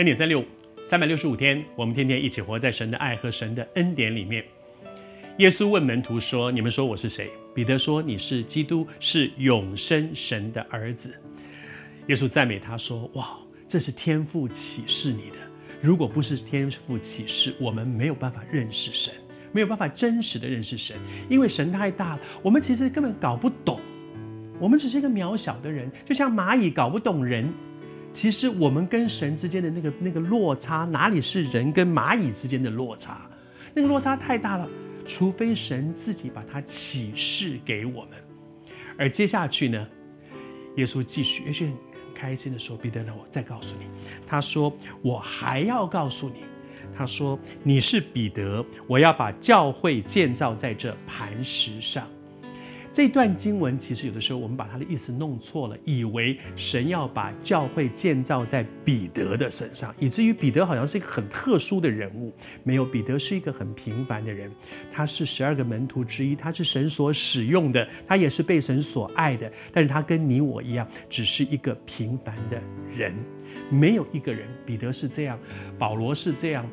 恩典三六五，三百六十五天，我们天天一起活在神的爱和神的恩典里面。耶稣问门徒说：“你们说我是谁？”彼得说：“你是基督，是永生神的儿子。”耶稣赞美他说：“哇，这是天父启示你的。如果不是天父启示，我们没有办法认识神，没有办法真实的认识神，因为神太大了，我们其实根本搞不懂。我们只是一个渺小的人，就像蚂蚁搞不懂人。”其实我们跟神之间的那个那个落差，哪里是人跟蚂蚁之间的落差？那个落差太大了，除非神自己把它启示给我们。而接下去呢，耶稣继续，也许很开心的说：“彼得让，我再告诉你。”他说：“我还要告诉你。”他说：“你是彼得，我要把教会建造在这磐石上。”这段经文其实有的时候我们把它的意思弄错了，以为神要把教会建造在彼得的身上，以至于彼得好像是一个很特殊的人物。没有，彼得是一个很平凡的人，他是十二个门徒之一，他是神所使用的，他也是被神所爱的。但是他跟你我一样，只是一个平凡的人。没有一个人，彼得是这样，保罗是这样，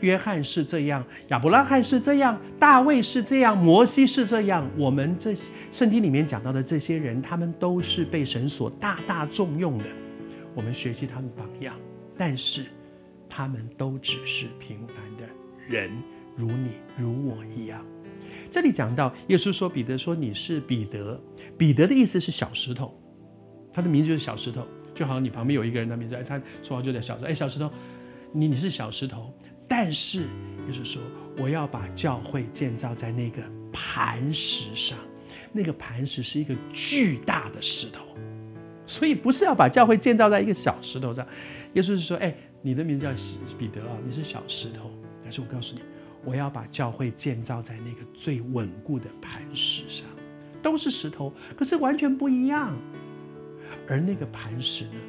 约翰是这样，亚伯拉罕是这样，大卫是这样，摩西是这样。我们这圣经里面讲到的这些人，他们都是被神所大大重用的。我们学习他们榜样，但是他们都只是平凡的人，如你如我一样。这里讲到耶稣说，彼得说，你是彼得，彼得的意思是小石头，他的名字就是小石头。就好像你旁边有一个人，他名字，哎，他说话就在小石头，哎，小石头，你你是小石头，但是就是说，我要把教会建造在那个磐石上，那个磐石是一个巨大的石头，所以不是要把教会建造在一个小石头上。耶稣是说，哎，你的名字叫彼得啊，你是小石头，但是我告诉你，我要把教会建造在那个最稳固的磐石上，都是石头，可是完全不一样。而那个磐石呢？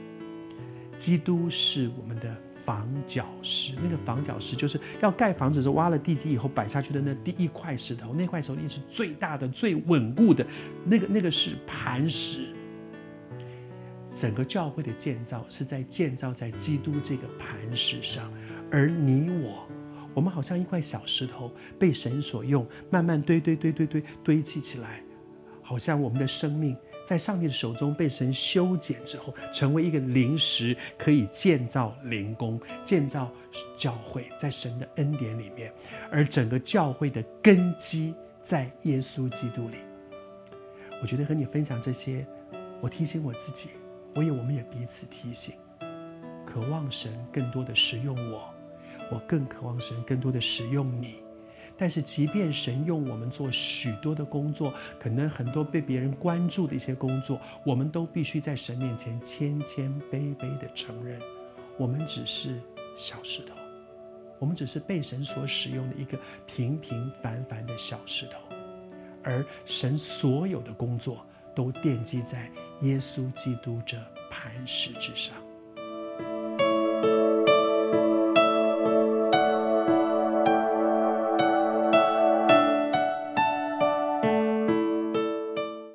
基督是我们的房角石。那个房角石就是要盖房子的时候挖了地基以后摆下去的那第一块石头。那块石头是最大的、最稳固的。那个那个是磐石。整个教会的建造是在建造在基督这个磐石上。而你我，我们好像一块小石头被神所用，慢慢堆堆堆堆堆堆砌起来，好像我们的生命。在上帝的手中被神修剪之后，成为一个灵石，可以建造灵宫，建造教会，在神的恩典里面。而整个教会的根基在耶稣基督里。我觉得和你分享这些，我提醒我自己，我也我们也彼此提醒，渴望神更多的使用我，我更渴望神更多的使用你。但是，即便神用我们做许多的工作，可能很多被别人关注的一些工作，我们都必须在神面前谦谦卑卑地承认，我们只是小石头，我们只是被神所使用的一个平平凡凡的小石头，而神所有的工作都奠基在耶稣基督这磐石之上。